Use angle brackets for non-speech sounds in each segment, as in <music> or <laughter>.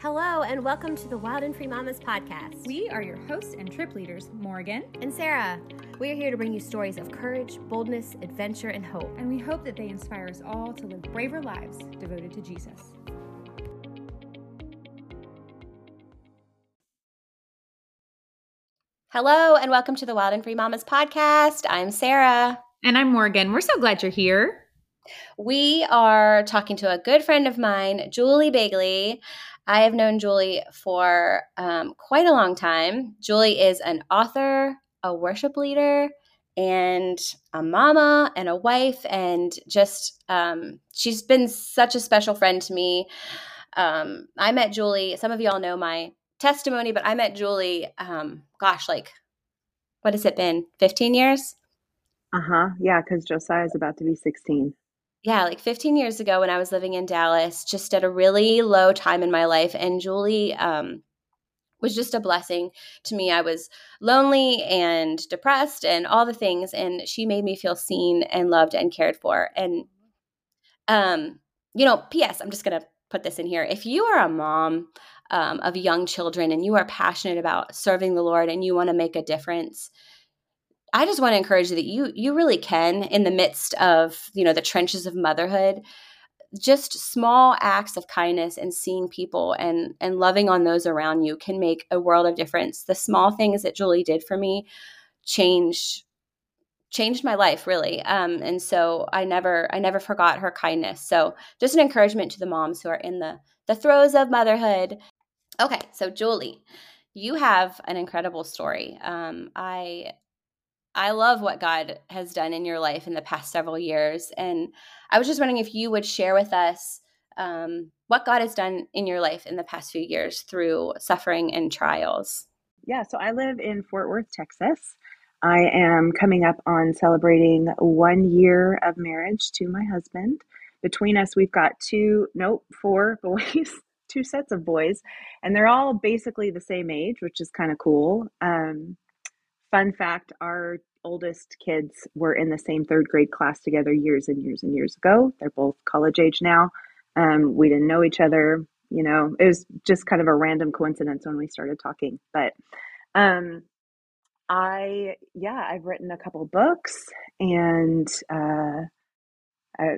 Hello, and welcome to the Wild and Free Mamas podcast. We are your hosts and trip leaders, Morgan and Sarah. We are here to bring you stories of courage, boldness, adventure, and hope. And we hope that they inspire us all to live braver lives devoted to Jesus. Hello, and welcome to the Wild and Free Mamas podcast. I'm Sarah. And I'm Morgan. We're so glad you're here. We are talking to a good friend of mine, Julie Bigley. I have known Julie for um, quite a long time. Julie is an author, a worship leader, and a mama and a wife, and just um, she's been such a special friend to me. Um, I met Julie. Some of y'all know my testimony, but I met Julie. Um, gosh, like what has it been? Fifteen years. Uh huh. Yeah, because Josiah is about to be sixteen yeah, like 15 years ago when I was living in Dallas, just at a really low time in my life. And Julie um, was just a blessing to me. I was lonely and depressed and all the things. And she made me feel seen and loved and cared for. And, um, you know, P.S., I'm just going to put this in here. If you are a mom um, of young children and you are passionate about serving the Lord and you want to make a difference, I just want to encourage you that you you really can in the midst of, you know, the trenches of motherhood, just small acts of kindness and seeing people and and loving on those around you can make a world of difference. The small things that Julie did for me changed changed my life really. Um, and so i never i never forgot her kindness. So just an encouragement to the moms who are in the the throes of motherhood. Okay so julie you have an incredible story. Um, i I love what God has done in your life in the past several years. And I was just wondering if you would share with us um, what God has done in your life in the past few years through suffering and trials. Yeah, so I live in Fort Worth, Texas. I am coming up on celebrating one year of marriage to my husband. Between us, we've got two, nope, four <laughs> boys, two sets of boys, and they're all basically the same age, which is kind of cool. Um, fun fact our oldest kids were in the same third grade class together years and years and years ago. They're both college age now. Um, we didn't know each other. You know, it was just kind of a random coincidence when we started talking. But um, I, yeah, I've written a couple books and uh, I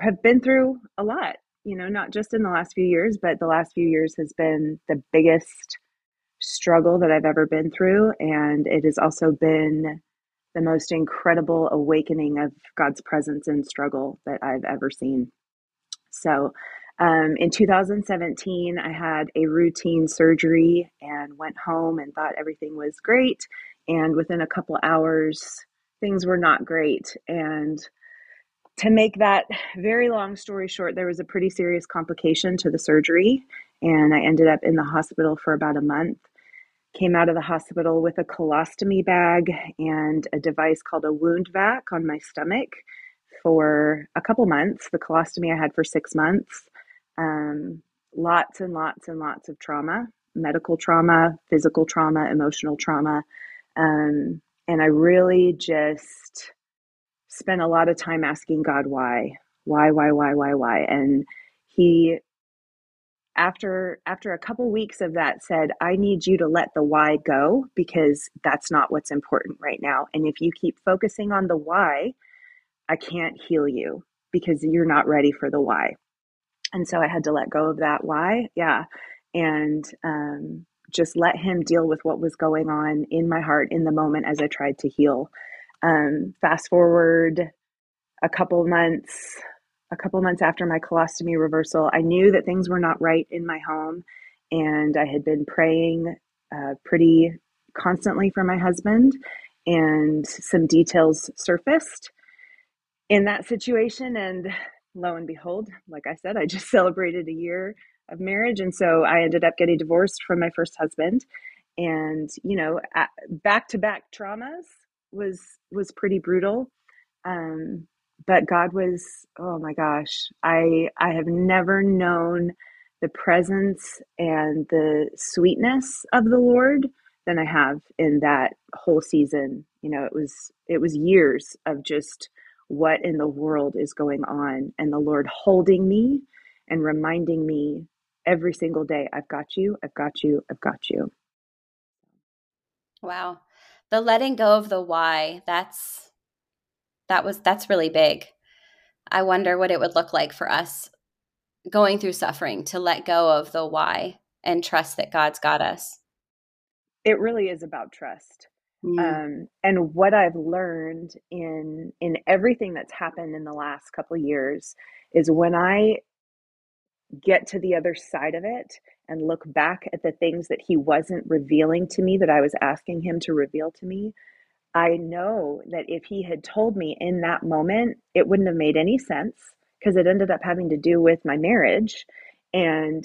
have been through a lot. You know, not just in the last few years, but the last few years has been the biggest struggle that I've ever been through. And it has also been the most incredible awakening of God's presence in struggle that I've ever seen. So, um, in 2017, I had a routine surgery and went home and thought everything was great. And within a couple hours, things were not great. And to make that very long story short, there was a pretty serious complication to the surgery, and I ended up in the hospital for about a month came out of the hospital with a colostomy bag and a device called a wound vac on my stomach for a couple months. The colostomy I had for six months. Um, lots and lots and lots of trauma medical trauma, physical trauma, emotional trauma. Um, and I really just spent a lot of time asking God why, why, why, why, why, why. And He after after a couple weeks of that said i need you to let the why go because that's not what's important right now. And if you keep focusing on the why i can't heal you because you're not ready for the why. And so i had to let go of that why yeah. And um, just let him deal with what was going on in my heart in the moment as i tried to heal. Um, fast forward a couple months a couple months after my colostomy reversal, I knew that things were not right in my home. And I had been praying uh, pretty constantly for my husband, and some details surfaced in that situation. And lo and behold, like I said, I just <laughs> celebrated a year of marriage. And so I ended up getting divorced from my first husband. And, you know, back to back traumas was was pretty brutal. Um, but God was oh my gosh I I have never known the presence and the sweetness of the Lord than I have in that whole season you know it was it was years of just what in the world is going on and the Lord holding me and reminding me every single day. I've got you, I've got you, I've got you. Wow. The letting go of the why, that's that was that's really big. I wonder what it would look like for us going through suffering to let go of the why and trust that God's got us. It really is about trust. Mm. Um, and what I've learned in in everything that's happened in the last couple years is when I get to the other side of it and look back at the things that he wasn't revealing to me that I was asking him to reveal to me, I know that if he had told me in that moment, it wouldn't have made any sense because it ended up having to do with my marriage. And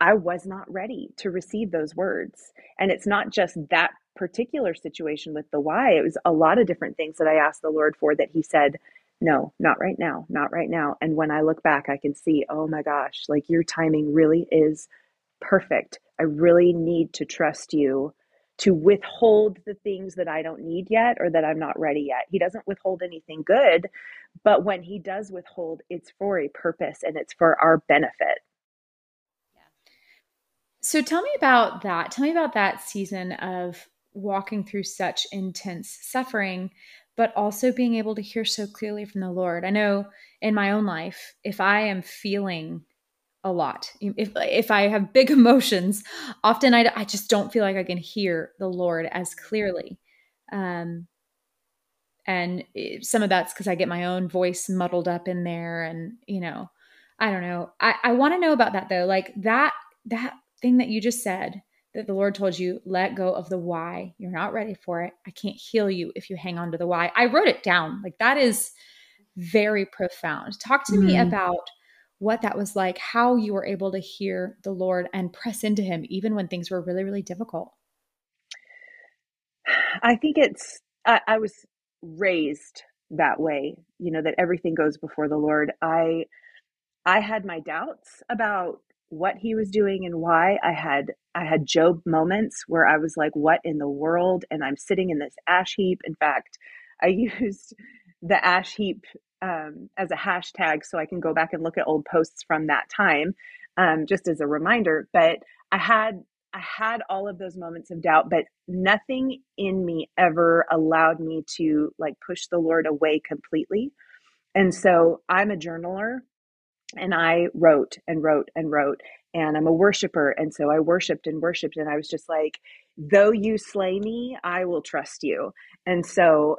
I was not ready to receive those words. And it's not just that particular situation with the why, it was a lot of different things that I asked the Lord for that He said, no, not right now, not right now. And when I look back, I can see, oh my gosh, like your timing really is perfect. I really need to trust you to withhold the things that I don't need yet or that I'm not ready yet. He doesn't withhold anything good, but when he does withhold, it's for a purpose and it's for our benefit. Yeah. So tell me about that. Tell me about that season of walking through such intense suffering, but also being able to hear so clearly from the Lord. I know in my own life, if I am feeling a lot, if if I have big <laughs> emotions, often I, I just don't feel like I can hear the Lord as clearly. Um, and some of that's because I get my own voice muddled up in there, and you know, I don't know. I I want to know about that though, like that that thing that you just said that the Lord told you, let go of the why. You're not ready for it. I can't heal you if you hang on to the why. I wrote it down. Like that is very profound. Talk to mm-hmm. me about what that was like, how you were able to hear the Lord and press into Him, even when things were really, really difficult. I think it's, I, I was raised that way, you know, that everything goes before the Lord. I, I had my doubts about what he was doing and why i had i had job moments where i was like what in the world and i'm sitting in this ash heap in fact i <laughs> used the ash heap um, as a hashtag so i can go back and look at old posts from that time um, just as a reminder but i had i had all of those moments of doubt but nothing in me ever allowed me to like push the lord away completely and so i'm a journaler and I wrote and wrote and wrote. And I'm a worshiper. And so I worshiped and worshiped. And I was just like, though you slay me, I will trust you. And so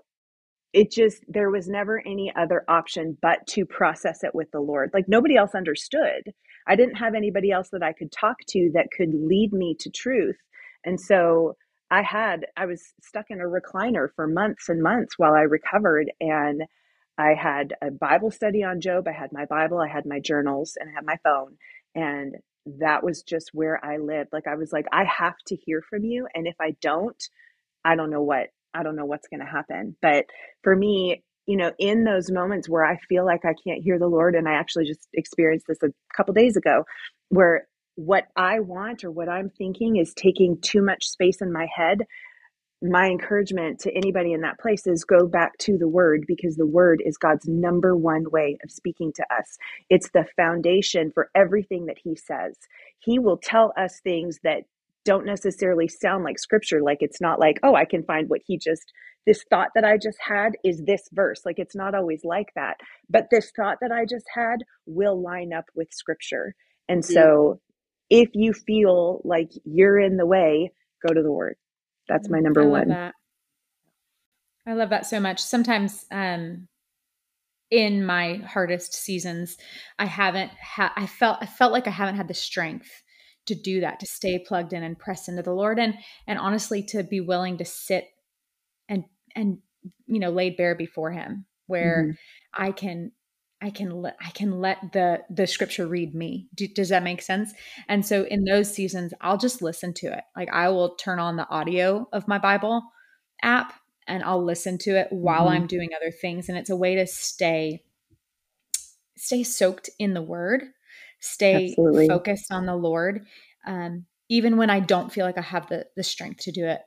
it just, there was never any other option but to process it with the Lord. Like nobody else understood. I didn't have anybody else that I could talk to that could lead me to truth. And so I had, I was stuck in a recliner for months and months while I recovered. And I had a Bible study on Job. I had my Bible, I had my journals, and I had my phone. And that was just where I lived. Like I was like, I have to hear from you. And if I don't, I don't know what, I don't know what's going to happen. But for me, you know, in those moments where I feel like I can't hear the Lord, and I actually just experienced this a couple days ago, where what I want or what I'm thinking is taking too much space in my head, my encouragement to anybody in that place is go back to the word because the word is God's number one way of speaking to us. It's the foundation for everything that he says. He will tell us things that don't necessarily sound like scripture like it's not like oh i can find what he just this thought that i just had is this verse like it's not always like that but this thought that i just had will line up with scripture and so if you feel like you're in the way go to the word that's my number I one. That. I love that so much. Sometimes um in my hardest seasons, I haven't had I felt I felt like I haven't had the strength to do that, to stay plugged in and press into the Lord and and honestly to be willing to sit and and you know laid bare before him where mm-hmm. I can I can let I can let the the scripture read me. Do, does that make sense? And so in those seasons, I'll just listen to it. Like I will turn on the audio of my Bible app and I'll listen to it while mm-hmm. I'm doing other things. And it's a way to stay stay soaked in the Word, stay Absolutely. focused on the Lord, um, even when I don't feel like I have the the strength to do it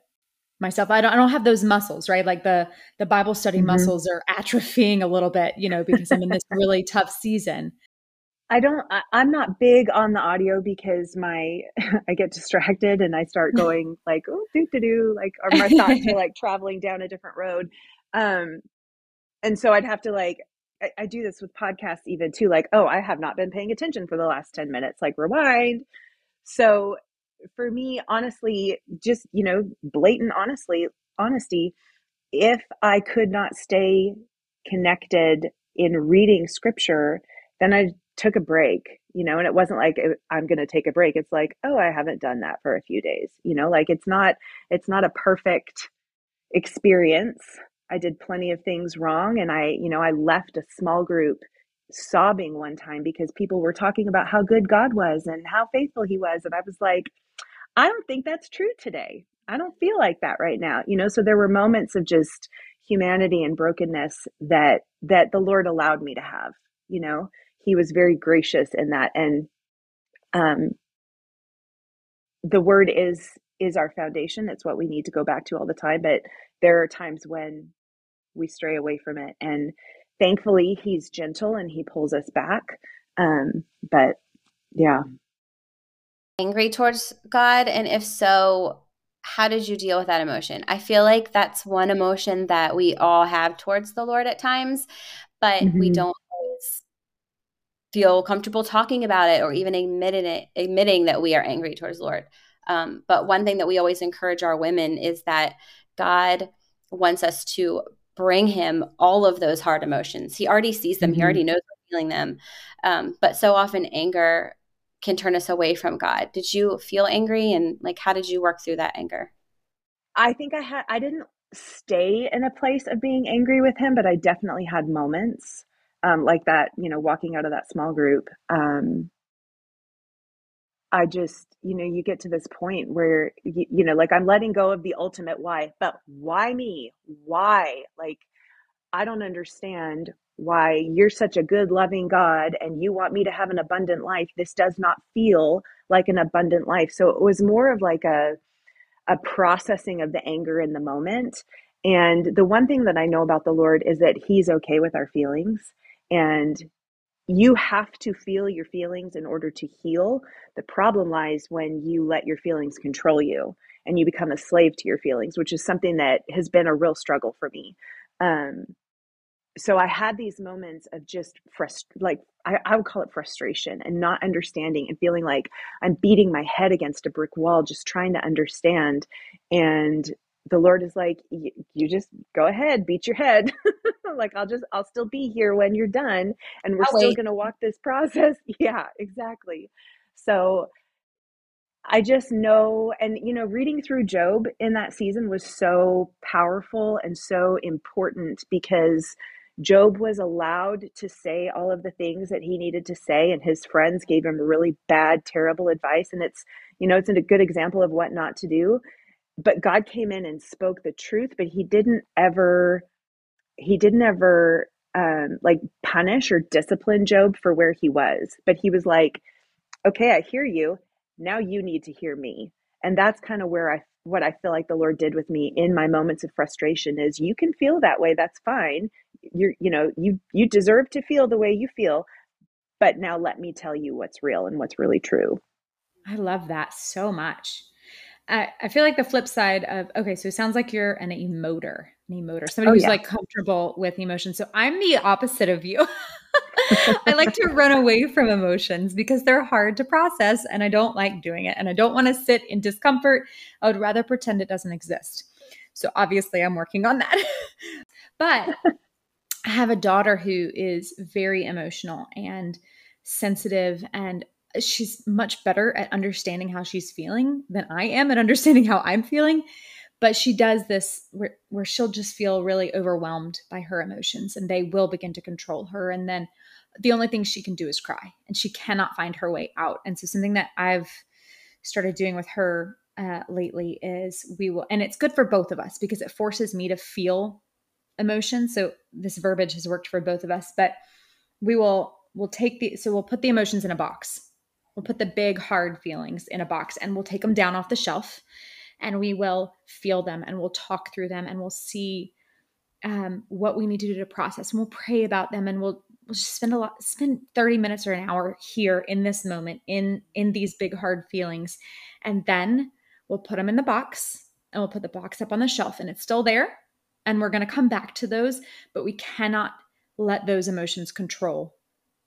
myself. I don't I don't have those muscles, right? Like the the Bible study mm-hmm. muscles are <laughs> atrophying a little bit, you know, because I'm in this really tough season. I don't, I, am not big on the audio because my, <laughs> I get distracted and I start <laughs> going like, oh, do do do, like, or my thoughts are like traveling down a different road. Um, and so I'd have to like, I, I do this with podcasts even too, like, oh, I have not been paying attention for the last 10 minutes, like rewind. So for me, honestly, just, you know, blatant honestly, honesty, if I could not stay connected in reading scripture, then I took a break, you know, and it wasn't like oh, I'm going to take a break. It's like, oh, I haven't done that for a few days, you know, like it's not it's not a perfect experience. I did plenty of things wrong and I, you know, I left a small group sobbing one time because people were talking about how good God was and how faithful he was and I was like, I don't think that's true today. I don't feel like that right now. You know, so there were moments of just humanity and brokenness that that the Lord allowed me to have, you know he was very gracious in that and um, the word is is our foundation it's what we need to go back to all the time but there are times when we stray away from it. And thankfully he's gentle and he pulls us back. Um, but yeah. Angry towards god? And if so how did you deal with that emotion? I feel like that's one emotion that we all have towards the lord at times but mm-hmm. we don't always feel comfortable talking about it or even admitting it, admitting that we are angry towards the Lord. Um, but one thing that we always encourage our women is that God wants us to bring Him all of those hard emotions. He already sees them. Mm-hmm. He already knows we're feeling them. Um, but so often anger can turn us away from God. Did you feel angry, and like how did you work through that anger? I think I had. I didn't stay in a place of being angry with Him, but I definitely had moments um, like that, you know, walking out of that small group, um, I just, you know, you get to this point where, you, you know, like I'm letting go of the ultimate why, but why me? Why? Like, I don't understand why you're such a good, loving God and you want me to have an abundant life. This does not feel like an abundant life. So it was more of like a, a processing of the anger in the moment. And the one thing that I know about the Lord is that He's okay with our feelings. And you have to feel your feelings in order to heal. The problem lies when you let your feelings control you and you become a slave to your feelings, which is something that has been a real struggle for me. Um, so I had these moments of just frust- like I, I would call it frustration and not understanding and feeling like I'm beating my head against a brick wall, just trying to understand. And the Lord is like, you just go ahead, beat your head. <laughs> like I'll just I'll still be here when you're done and we're I'll still going to walk this <laughs> process. Yeah, exactly. So I just know and you know reading through Job in that season was so powerful and so important because Job was allowed to say all of the things that he needed to say, and his friends gave him really bad, terrible advice. And it's, you know, it's a good example of what not to do but God came in and spoke the truth, but he didn't ever he didn't ever um like punish or discipline Job for where he was. But he was like, "Okay, I hear you. Now you need to hear me." And that's kind of where I what I feel like the Lord did with me in my moments of frustration is you can feel that way, that's fine. You're you know, you you deserve to feel the way you feel, but now let me tell you what's real and what's really true. I love that so much. I, I feel like the flip side of okay, so it sounds like you're an emoter, an emoter, somebody oh, who's yeah. like comfortable with emotions. So I'm the opposite of you. <laughs> I like to run away from emotions because they're hard to process and I don't like doing it. And I don't want to sit in discomfort. I would rather pretend it doesn't exist. So obviously I'm working on that. <laughs> but I have a daughter who is very emotional and sensitive and she's much better at understanding how she's feeling than I am at understanding how I'm feeling. But she does this where, where she'll just feel really overwhelmed by her emotions and they will begin to control her. And then the only thing she can do is cry and she cannot find her way out. And so, something that I've started doing with her uh, lately is we will, and it's good for both of us because it forces me to feel emotion. So, this verbiage has worked for both of us, but we will we'll take the so we'll put the emotions in a box We'll put the big, hard feelings in a box and we'll take them down off the shelf and we will feel them and we'll talk through them and we'll see um, what we need to do to process and we'll pray about them and we'll just spend a lot spend 30 minutes or an hour here in this moment in in these big hard feelings and then we'll put them in the box and we'll put the box up on the shelf and it's still there and we're going to come back to those but we cannot let those emotions control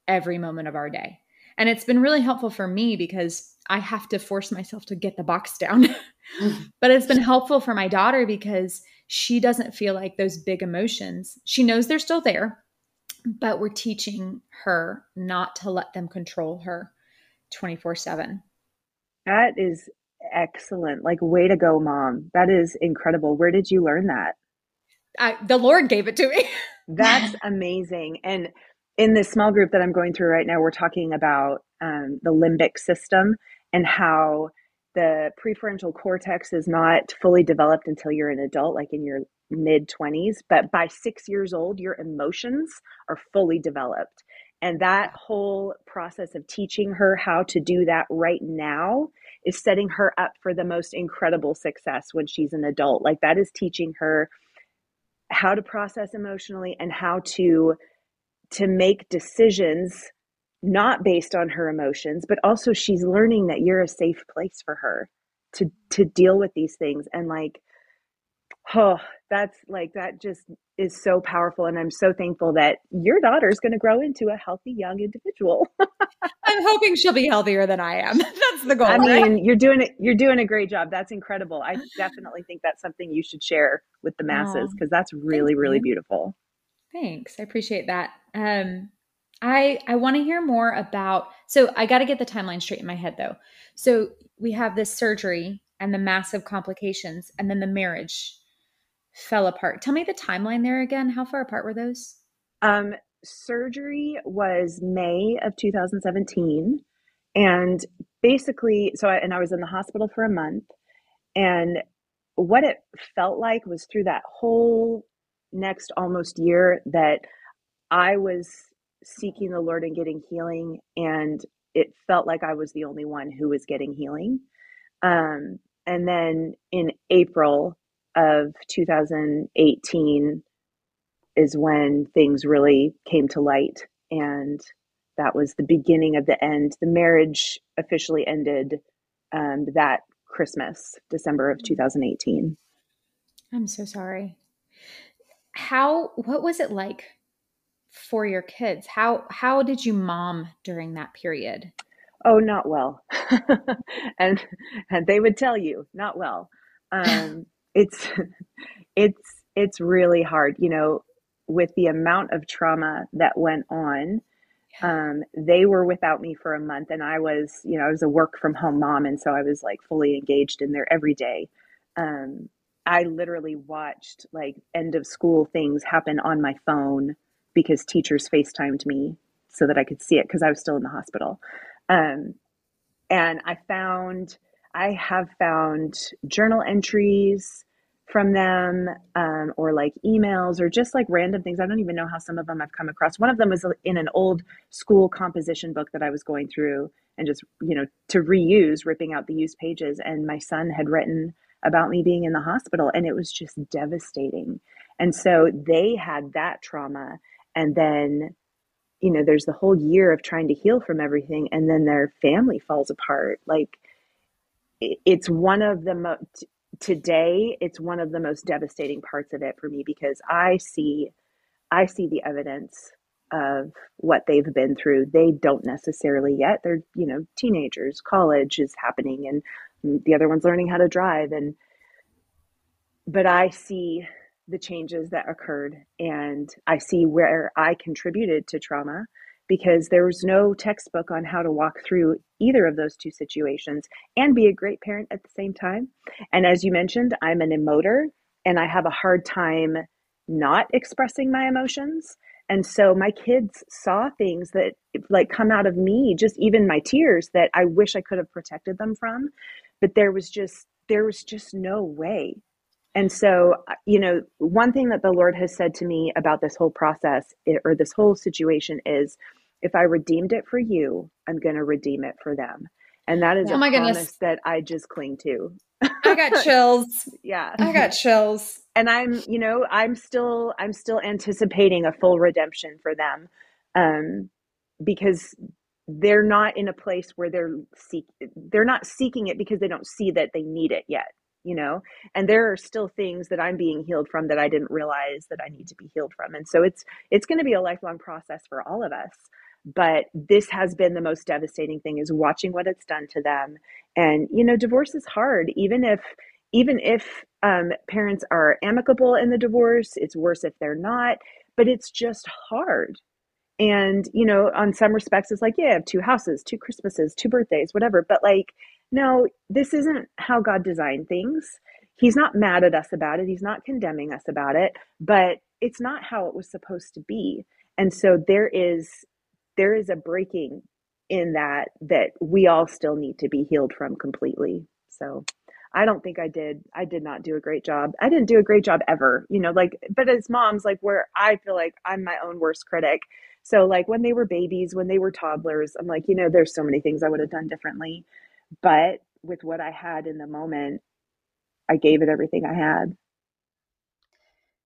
every moment of our day and it's been really helpful for me because i have to force myself to get the box <laughs> down. Mm-hmm. But it's been helpful for my daughter because she doesn't feel like those big emotions. She knows they're still there but we're teaching her not to let them control her 24 7 that is excellent. Like way to go mom. That is incredible. Where did you learn that? I, the lord gave it to me. <laughs> That's amazing. And in this small group that i'm going through right now we're talking about um, the limbic system and how the prefrontal cortex is not fully developed until you're an adult like in your mid 20s, but by six years old, your emotions are fully developed. And that whole process of teaching her how to do that right now is setting her up for the most incredible success when she's an adult. Like that is teaching her how to process emotionally and how to to make decisions not based on her emotions, but also she's learning that you're a safe place for her to to deal with these things. And like oh that's like that just is so powerful. And i'm so thankful that your daughter is going to grow into a healthy young individual. <laughs> I'm hoping she'll be healthier than i am. <laughs> That's the goal i mean right? you're doing it you're doing a great job. That's incredible. I definitely think that's something you should share with the masses because that's really really beautiful thanks i appreciate that um i i want to hear more about so i got to get the timeline straight in my head though so we have this surgery and the massive complications and then the marriage fell apart. Tell me the timeline there again. How far apart were those? Um, surgery was May of 2017. And basically, so I, and I was in the hospital for a month. And what it felt like was through that whole next almost year that I was seeking the Lord and getting healing. And it felt like I was the only one who was getting healing. Um, and then in April, of 2018 is when things really came to light and that was the beginning of the end the marriage officially ended um, that christmas december of 2018 i'm so sorry how what was it like for your kids? How how did you mom during that period? Oh not well. <laughs> And and they would tell you not well. Um <laughs> it's it's it's really hard you know with the amount of trauma that went on um, they were without me for a month and i was you know i was a work from home mom and so i was like fully engaged in their every day. Um, i literally watched like end of school things happen on my phone because teachers facetimed me so that i could see it because i was still in the hospital um, and i found I have found journal entries from them um, or like emails or just like random things. I don't even know how some of them I've come across. One of them was in an old school composition book that I was going through and just, you know, to reuse, ripping out the used pages. And my son had written about me being in the hospital and it was just devastating. And so they had that trauma. And then, you know, there's the whole year of trying to heal from everything. And then their family falls apart. Like, it's one of the most today it's one of the most devastating parts of it for me because i see i see the evidence of what they've been through they don't necessarily yet they're you know teenagers college is happening and the other one's learning how to drive and but i see the changes that occurred and i see where i contributed to trauma because there was no textbook on how to walk through either of those two situations and be a great parent at the same time. And as you mentioned, I'm an emoter and I have a hard time not expressing my emotions. And so my kids saw things that like come out of me, just even my tears that I wish I could have protected them from, but there was just there was just no way. And so, you know, one thing that the Lord has said to me about this whole process or this whole situation is if I redeemed it for you, I'm going to redeem it for them. And that is oh a my promise goodness. that I just cling to. I got <laughs> chills. yeah. I got chills. And I'm, you know, I'm still I'm still anticipating a full redemption for them. um, because they're not in a place where they're seek they're not seeking it because they don't see that they need it yet you know? And there are still things that i'm being healed from that i didn't realize that i need to be healed from. And so it's it's going to be a lifelong process for all of us but this has been the most devastating thing is watching what it's done to them. And you know divorce is hard even if even if um, parents are amicable in the divorce it's worse if they're not but it's just hard and you know on some respects it's like yeah i have two houses two christmases two birthdays whatever but like no, this isn't how God designed things. He's not mad at us about it. He's not condemning us about it, but it's not how it was supposed to be. And so there is there is a breaking in that that we all still need to be healed from completely. So I don't think I did I did not do a great job. I didn't do a great job ever, you know, like but as moms like where I feel like I'm my own worst critic. So like when they were babies, when they were toddlers, I'm like, you know, there's so many things I would have done differently. But with what I had in the moment, I gave it everything I had.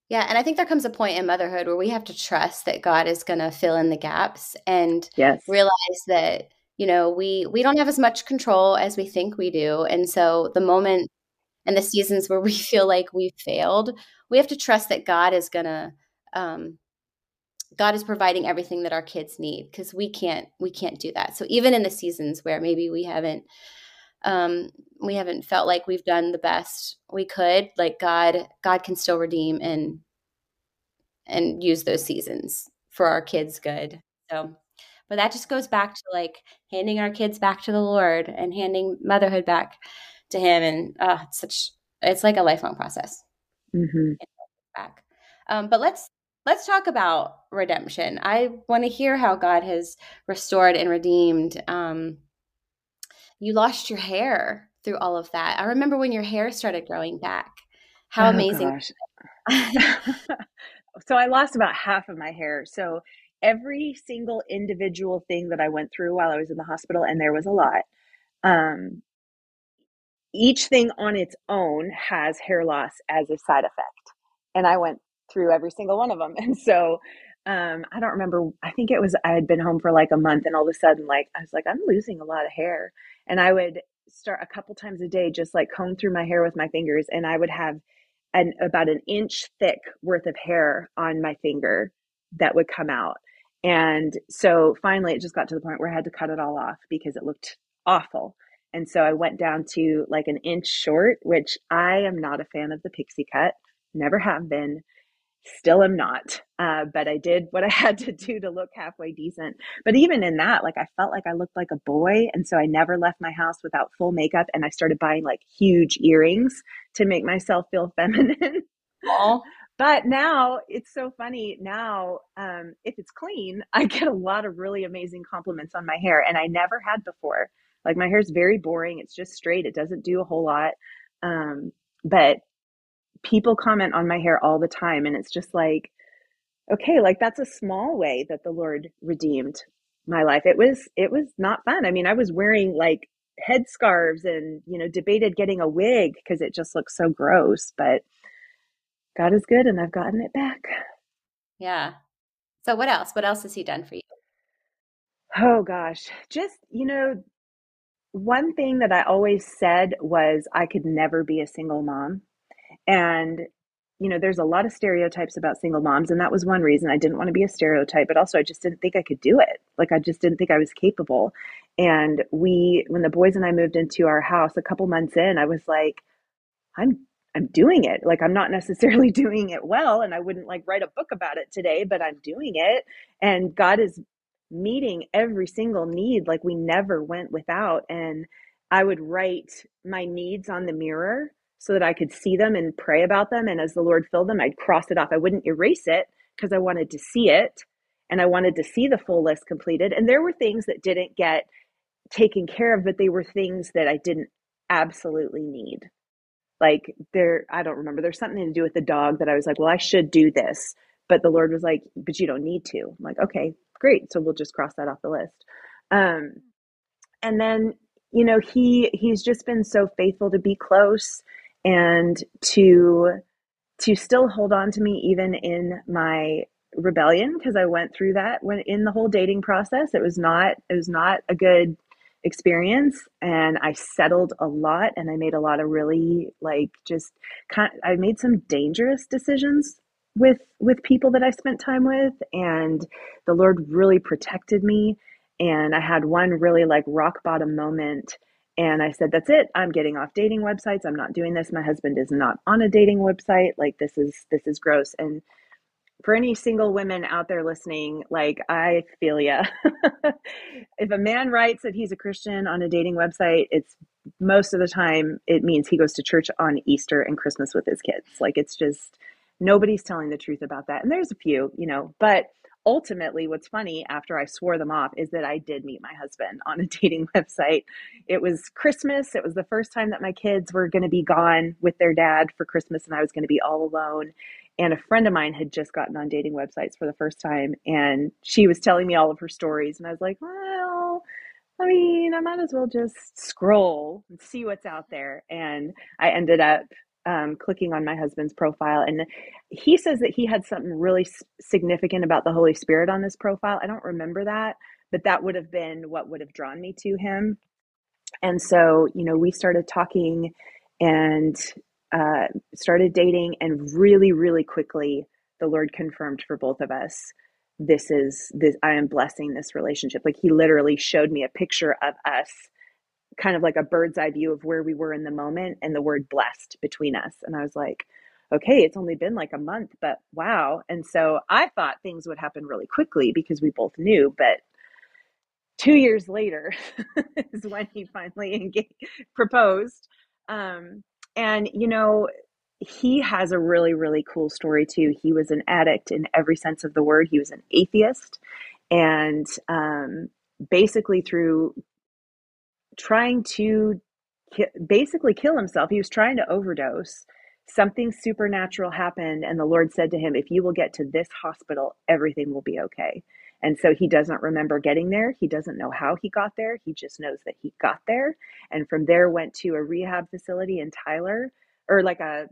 Yeah, and I think there comes a point in motherhood where we have to trust that God is going to fill in the gaps and yes. realize that you know we we don't have as much control as we think we do, and so the moment and the seasons where we <laughs> feel like we've failed, we have to trust that God is to um, God is providing everything that our kids need because we can't we can't do that. So even in the seasons where maybe we haven't um, we haven't felt like we've done the best we could like god god can still redeem and and use those seasons for our kids good so but that just goes back to like handing our kids back to the lord and handing motherhood back to him and uh it's such it's like a lifelong process mm-hmm. back um, but let's let's talk about redemption i want to hear how god has restored and redeemed um, you lost your hair through all of that. I remember when your hair started growing back. How oh, amazing. <laughs> so I lost about half of my hair. So every single individual thing that I went through while I was in the hospital, and there was a lot, um, each thing on its own has hair loss as a side effect. And I went through every single one of them. <laughs> And so um, I don't remember, I think it was, I had been home for like a month and all of a sudden, like, I was like, I'm losing a lot of hair and I would start a couple times a day, just like comb through my hair with my fingers, and I would have an about an inch thick worth of hair on my finger that would come out. And so finally, it just got to the point where I had to cut it all off because it looked awful. And so I went down to like an inch short, which I am not a fan of the pixie cut, never have been. Still am not. Uh, but I did what I <laughs> had to do to look halfway decent. But even in that, like I felt like I looked like a boy. And so I never left my house without full makeup. And I started buying like huge earrings to make myself feel <laughs> feminine. But now it's so funny. Now, um, if it's clean, <laughs> I get a lot of really amazing compliments on my hair. And I never had before. Like my hair is very boring. It's just straight. It doesn't do a whole lot. Um, but people comment on my hair all the time and it's just like okay like that's a small way that the lord redeemed my life it was it was not fun i mean i was wearing like headscarves and you know debated getting a wig because it just looks so gross but god is good and i've gotten it back yeah so what else what else has he done for you oh gosh just you know one thing that i always said was i could never be a single mom and, you know, there's a lot of stereotypes about single moms. And that was one reason I didn't want to be a stereotype, but also I just didn't think I could do it. Like, I just didn't think I was capable. And we, when the boys and I moved into our house a couple months in, I was like, I'm I'm doing it. Like I'm not necessarily <laughs> doing it well and I wouldn't like write a book about it today, but I'm doing it and God is meeting every single need like we never went without and I would write my needs on the mirror so that I could see them and pray about them. And as the Lord filled them, I'd cross it off. I wouldn't erase it because I wanted to see it and I wanted to see the full list completed. And there were things that didn't get taken care of, but they were things that I didn't absolutely need. Like there, I don't remember. There's something to do with the dog that I was like, well, I should do this. But the Lord was like, but you don't need to. I'm like, okay, great. So we'll just cross that off the list. Um, and then, you know, he he's just been so faithful to be close and to to still hold on to me even in my rebellion because I went through that when in the whole dating process. It was not it was not a good experience and I settled a lot and I made a lot of really like just kind I made some dangerous decisions with with people that I spent time with and the Lord really protected me and I had one really like rock bottom moment and I said that's it. I'm getting off dating websites. I'm not doing this. My husband is not on a dating website. Like this is this is gross. And for any single women out there listening, like I feel ya. <laughs> if a man writes that he's a Christian on a dating website, it's most of the time it means he goes to church on Easter and Christmas with his kids. Like it's just nobody's telling the truth about that. And there's a few, you know, but ultimately what's funny after I swore them off is that I did meet my husband on a <laughs> dating website. It was Christmas. It was the first time that my kids were going to be gone with their dad for Christmas and I was going to be all alone and a friend of mine had just gotten on dating websites for the first time and she was telling me all of her stories and i was like well i mean i might as well just scroll and see what's out there. And i ended up um, clicking on my husband's profile and he says that he had something really significant about the holy spirit on this profile. I don't remember that but that would have been what would have drawn me to him. And so you know we started talking and uh, started dating, and really, really quickly, the Lord confirmed for both of us this is this i am blessing this relationship. Like he literally showed me a picture of us kind of like a bird's eye view of where we were in the moment and the word blessed between us. And i was like okay it's only been like a month but wow. And so i thought things would happen really quickly because we both knew but two years later <laughs> is when he finally <laughs> engaged, proposed um, and, you know, he has a really, really cool story too. He was an addict in every sense of the word, he was an atheist. And um, basically, through trying to ki- basically kill himself, he was trying to overdose. Something supernatural happened, and the Lord said to him, If you will get to this hospital, everything will be okay. And so he doesn't remember getting there. He doesn't know how he got there. He just knows that he got there. And from there went to a rehab facility in Tyler or like a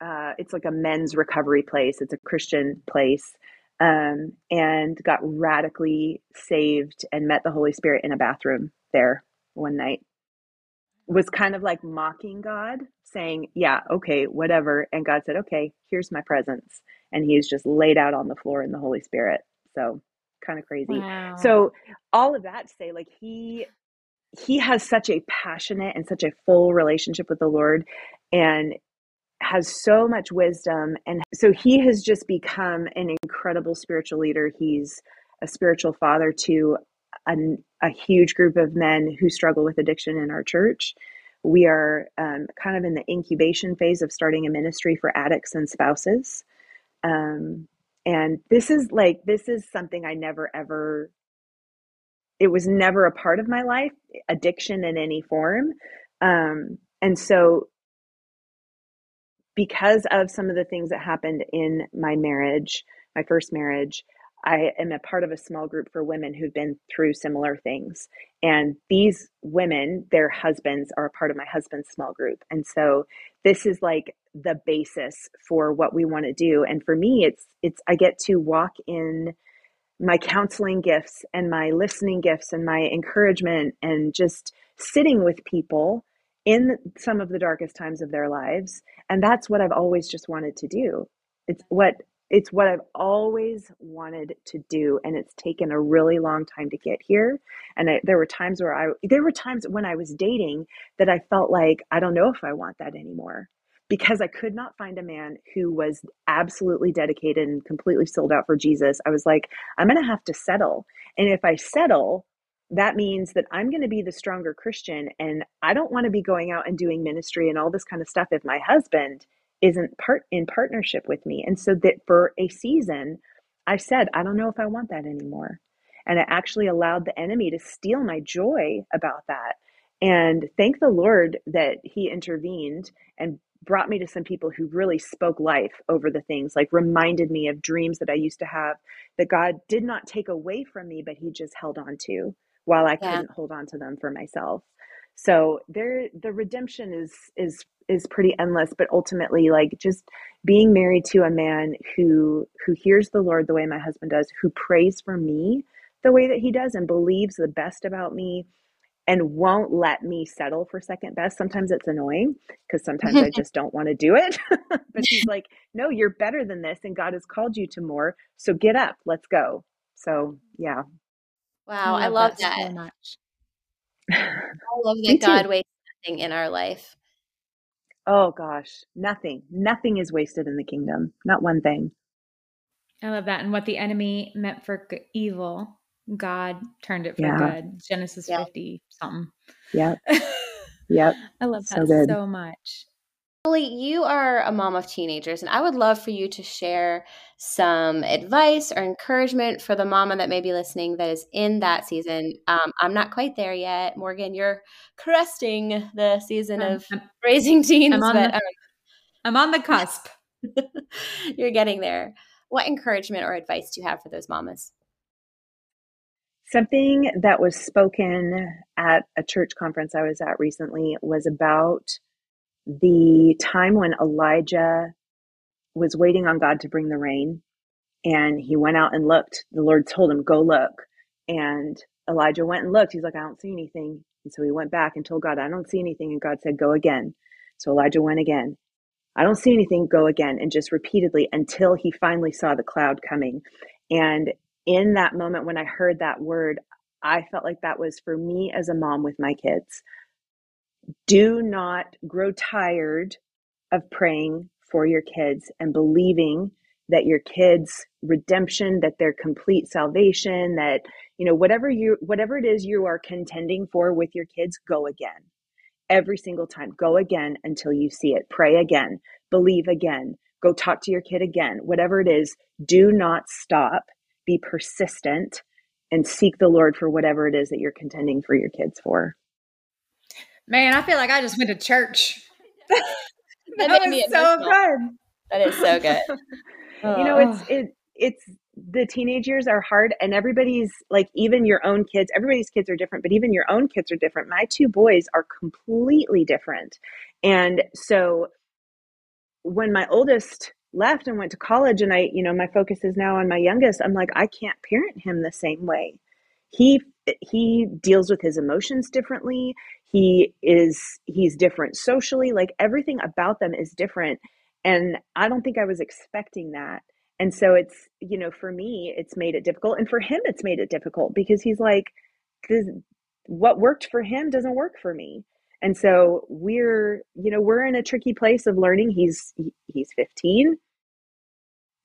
uh, it's like a men's recovery place. It's a Christian place. Um, and got radically saved and met the Holy Spirit in a bathroom there one night. Was kind of like mocking God, saying, Yeah, okay, whatever. And God said, Okay, here's my presence. And he's just laid out on the floor in the Holy Spirit. So kind of crazy. Wow. So all of that to say, like he he has such a passionate and such a full relationship with the Lord and has so much wisdom and so he has just become an incredible spiritual leader. He's a spiritual father to a, a huge group of men who struggle with addiction in our church. We are um, kind of in the incubation phase of starting a ministry for addicts and spouses. Um, and this is like this is something i never ever it was never a part of my life addiction in any form um, and so because of some of the things that happened in my marriage my first marriage I am a part of a small group for women who've been through similar things. And these women, their husbands are a part of my husband's small group. And so this is like the basis for what we want to do. And for me, it's it's I get to walk in my counseling gifts and my listening gifts and my encouragement and just sitting with people in some of the darkest times of their lives. And that's what I've always just wanted to do. It's what it's what I've always wanted to do, and it's taken a really long time to get here. And I, there were times where I, there were times when I was dating that I felt like I don't know if I want that anymore because I could not find a man who was absolutely dedicated and completely sold out for Jesus. I was like, I'm going to have to settle, and if I settle, that means that I'm going to be the stronger Christian, and I don't want to be going out and doing ministry and all this kind of stuff if my husband isn't part in partnership with me. And so that for a season, I said, I don't know if I want that anymore. And it actually allowed the enemy to steal my joy about that. And thank the Lord that he intervened and brought me to some people who really spoke life over the things, like reminded me of dreams that I used to have that God did not take away from me, but he just held on to while I yeah. couldn't hold on to them for myself. So there the redemption is is is pretty endless, but ultimately like just being married to a man who who hears the Lord the way my husband does, who prays for me the way that he does and believes the best about me and won't let me settle for second best. Sometimes it's annoying because sometimes I just don't want to do it. <laughs> but he's like, no, you're better than this, and God has called you to more. So get up, let's go. So yeah. Wow, I love, I love that, that, so much. I love that God wastes nothing in our life. Oh gosh, nothing. Nothing is wasted in the kingdom. Not one thing. I love that. And what the enemy meant for evil, God turned it for yeah. good. Genesis yep. 50 something. Yep. <laughs> Yep. I love that so, so much. Julie, you are a mom of teenagers, and I would love for you to share some advice or encouragement for the mama that may be listening that is in that season. Um, I'm not quite there yet. Morgan, you're cresting the season of I'm, <laughs> raising teens. I'm on, but, the, um, I'm on the cusp. <laughs> you're getting there. What encouragement or advice do you have for those mamas? Something that was spoken at a church conference I was at recently was about the time when Elijah was waiting on God to bring the rain and he went out and looked. The Lord told him, Go look. And Elijah went and looked. He's like, I don't see anything. And so he went back and told God, I don't see anything. And God said, Go again. So Elijah went again. I don't see anything. Go again. And just repeatedly until he finally saw the cloud coming. And in that moment, when I heard that word, I felt like that was for me as a mom with my kids do not grow tired of praying for your kids and believing that your kids redemption that their complete salvation that you know whatever you whatever it is you are contending for with your kids go again. Every single time go again until you see it. Pray again. Believe again. Go talk to your kid again. Whatever it is do not stop. Be persistent and seek the lord for whatever it is that you're contending for your kids for Man, I feel like I just went to church. <laughs> that, <laughs> that was so good. That is so good. <laughs> you know, it's oh. it it's the teenage years are hard and everybody's like even your own kids everybody's kids are different but even your own kids are different my two boys are completely different and so when my oldest left and went to college and i you know my focus is now on my youngest i'm like i can't parent him the same way he he deals with his emotions differently he is he's different socially like everything about them is different and i don't think i was expecting that. And so it's you know for me it's made it difficult and for him it's made it difficult because he's like this what worked for him doesn't work for me. And so we're you know we're in a tricky place of learning. He's he's 15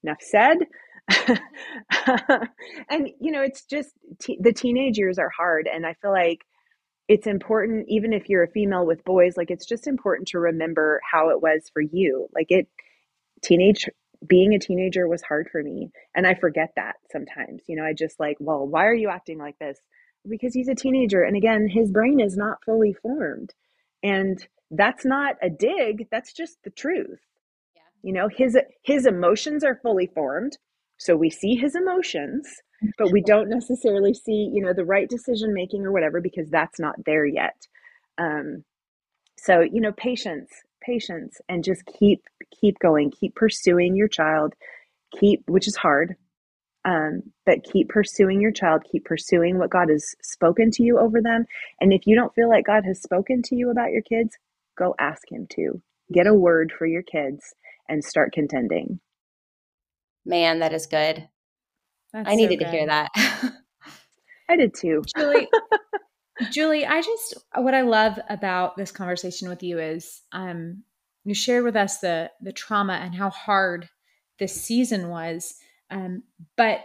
enough said. <laughs> And you know it's just the teenage years are hard and i feel like it's important even if you're a female with boys like it's just important to remember how it was for you. Like it teenage being a teenager was hard for me and i forget that sometimes you know i just like well why are you acting like this? Because he's a teenager and again his brain is not fully formed and that's not a dig that's just the truth. Yeah. you know his his emotions are fully formed so we see his emotions but we don't necessarily see you know the right decision making or whatever because that's not there yet. Um, so you know patience patience and just keep keep going keep pursuing your child keep which is hard um, but keep pursuing your child keep pursuing what god has spoken to you over them and if you don't feel like god has spoken to you about your kids go ask him to. Get a word for your kids and start contending. Man that is good that's I needed so to hear that. <laughs> I did too. Julie, <laughs> Julie, I just what I love about this conversation with you is um you shared with us the the trauma and how hard this season was. Um, but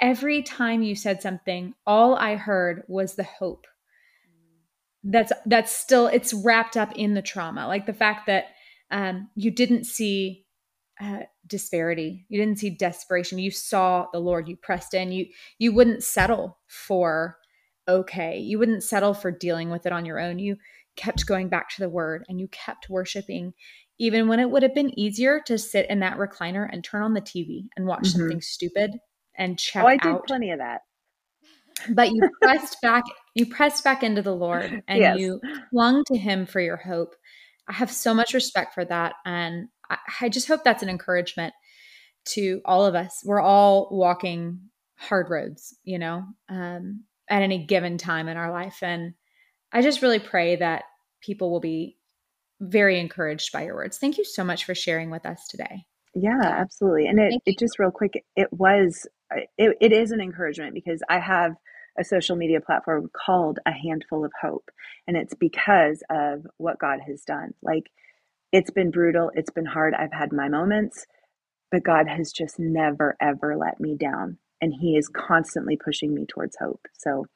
every time you said something, all I heard was the hope. That's that's still it's wrapped up in the trauma. Like the fact that um, you didn't see uh, disparity. You didn't see desperation. You saw the lord. You pressed in. You you wouldn't settle for okay. You wouldn't settle for dealing with it on your own. You kept going back to the word and you kept worshiping even when it would have been easier to sit in that recliner and turn on the tv and watch mm-hmm. something stupid and check oh i did out. plenty of that. But you pressed back you pressed back into the lord and yes. you clung to him for your hope. I have so much respect for that and I, just hope that's an encouragement to all of us. We're all walking hard roads you know um, at any given time in our life. And i just really pray that people will be very encouraged by your words. Thank you so much for sharing with us today. Yeah absolutely. And it, it just real quick it was it, it is an encouragement because I have a social media platform called A Handful of Hope. And it's because of what God has done. Like, it's been brutal, it's been hard. I've had my moments, but God has just never, ever let me down. And He is constantly pushing me towards hope. So,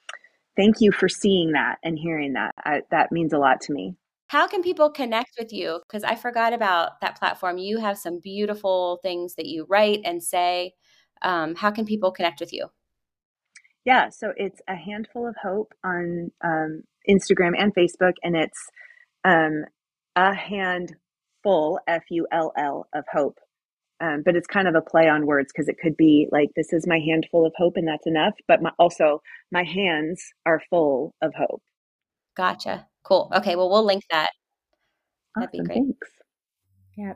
thank you for seeing that and hearing that. I, that means a lot to me. How can people connect with you? Because I forgot about that platform. You have some beautiful things that you write and say um, how can people connect with you? Yeah, so it's a handful of hope on um, Instagram and Facebook, and it's um, a handful F U L L of hope. Um, but it's kind of a play on words because it could be like this is my handful of hope and that's enough but my, also my hands are full of hope gotcha cool okay well we'll link that that'd be great thanks yeah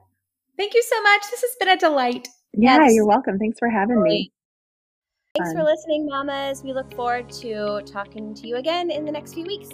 thank you so much this has been a delight yeah, yes. you're welcome. Thanks for having Great. me. Thanks Fun. for listening, mamas. We look forward to talking to you again in the next few weeks.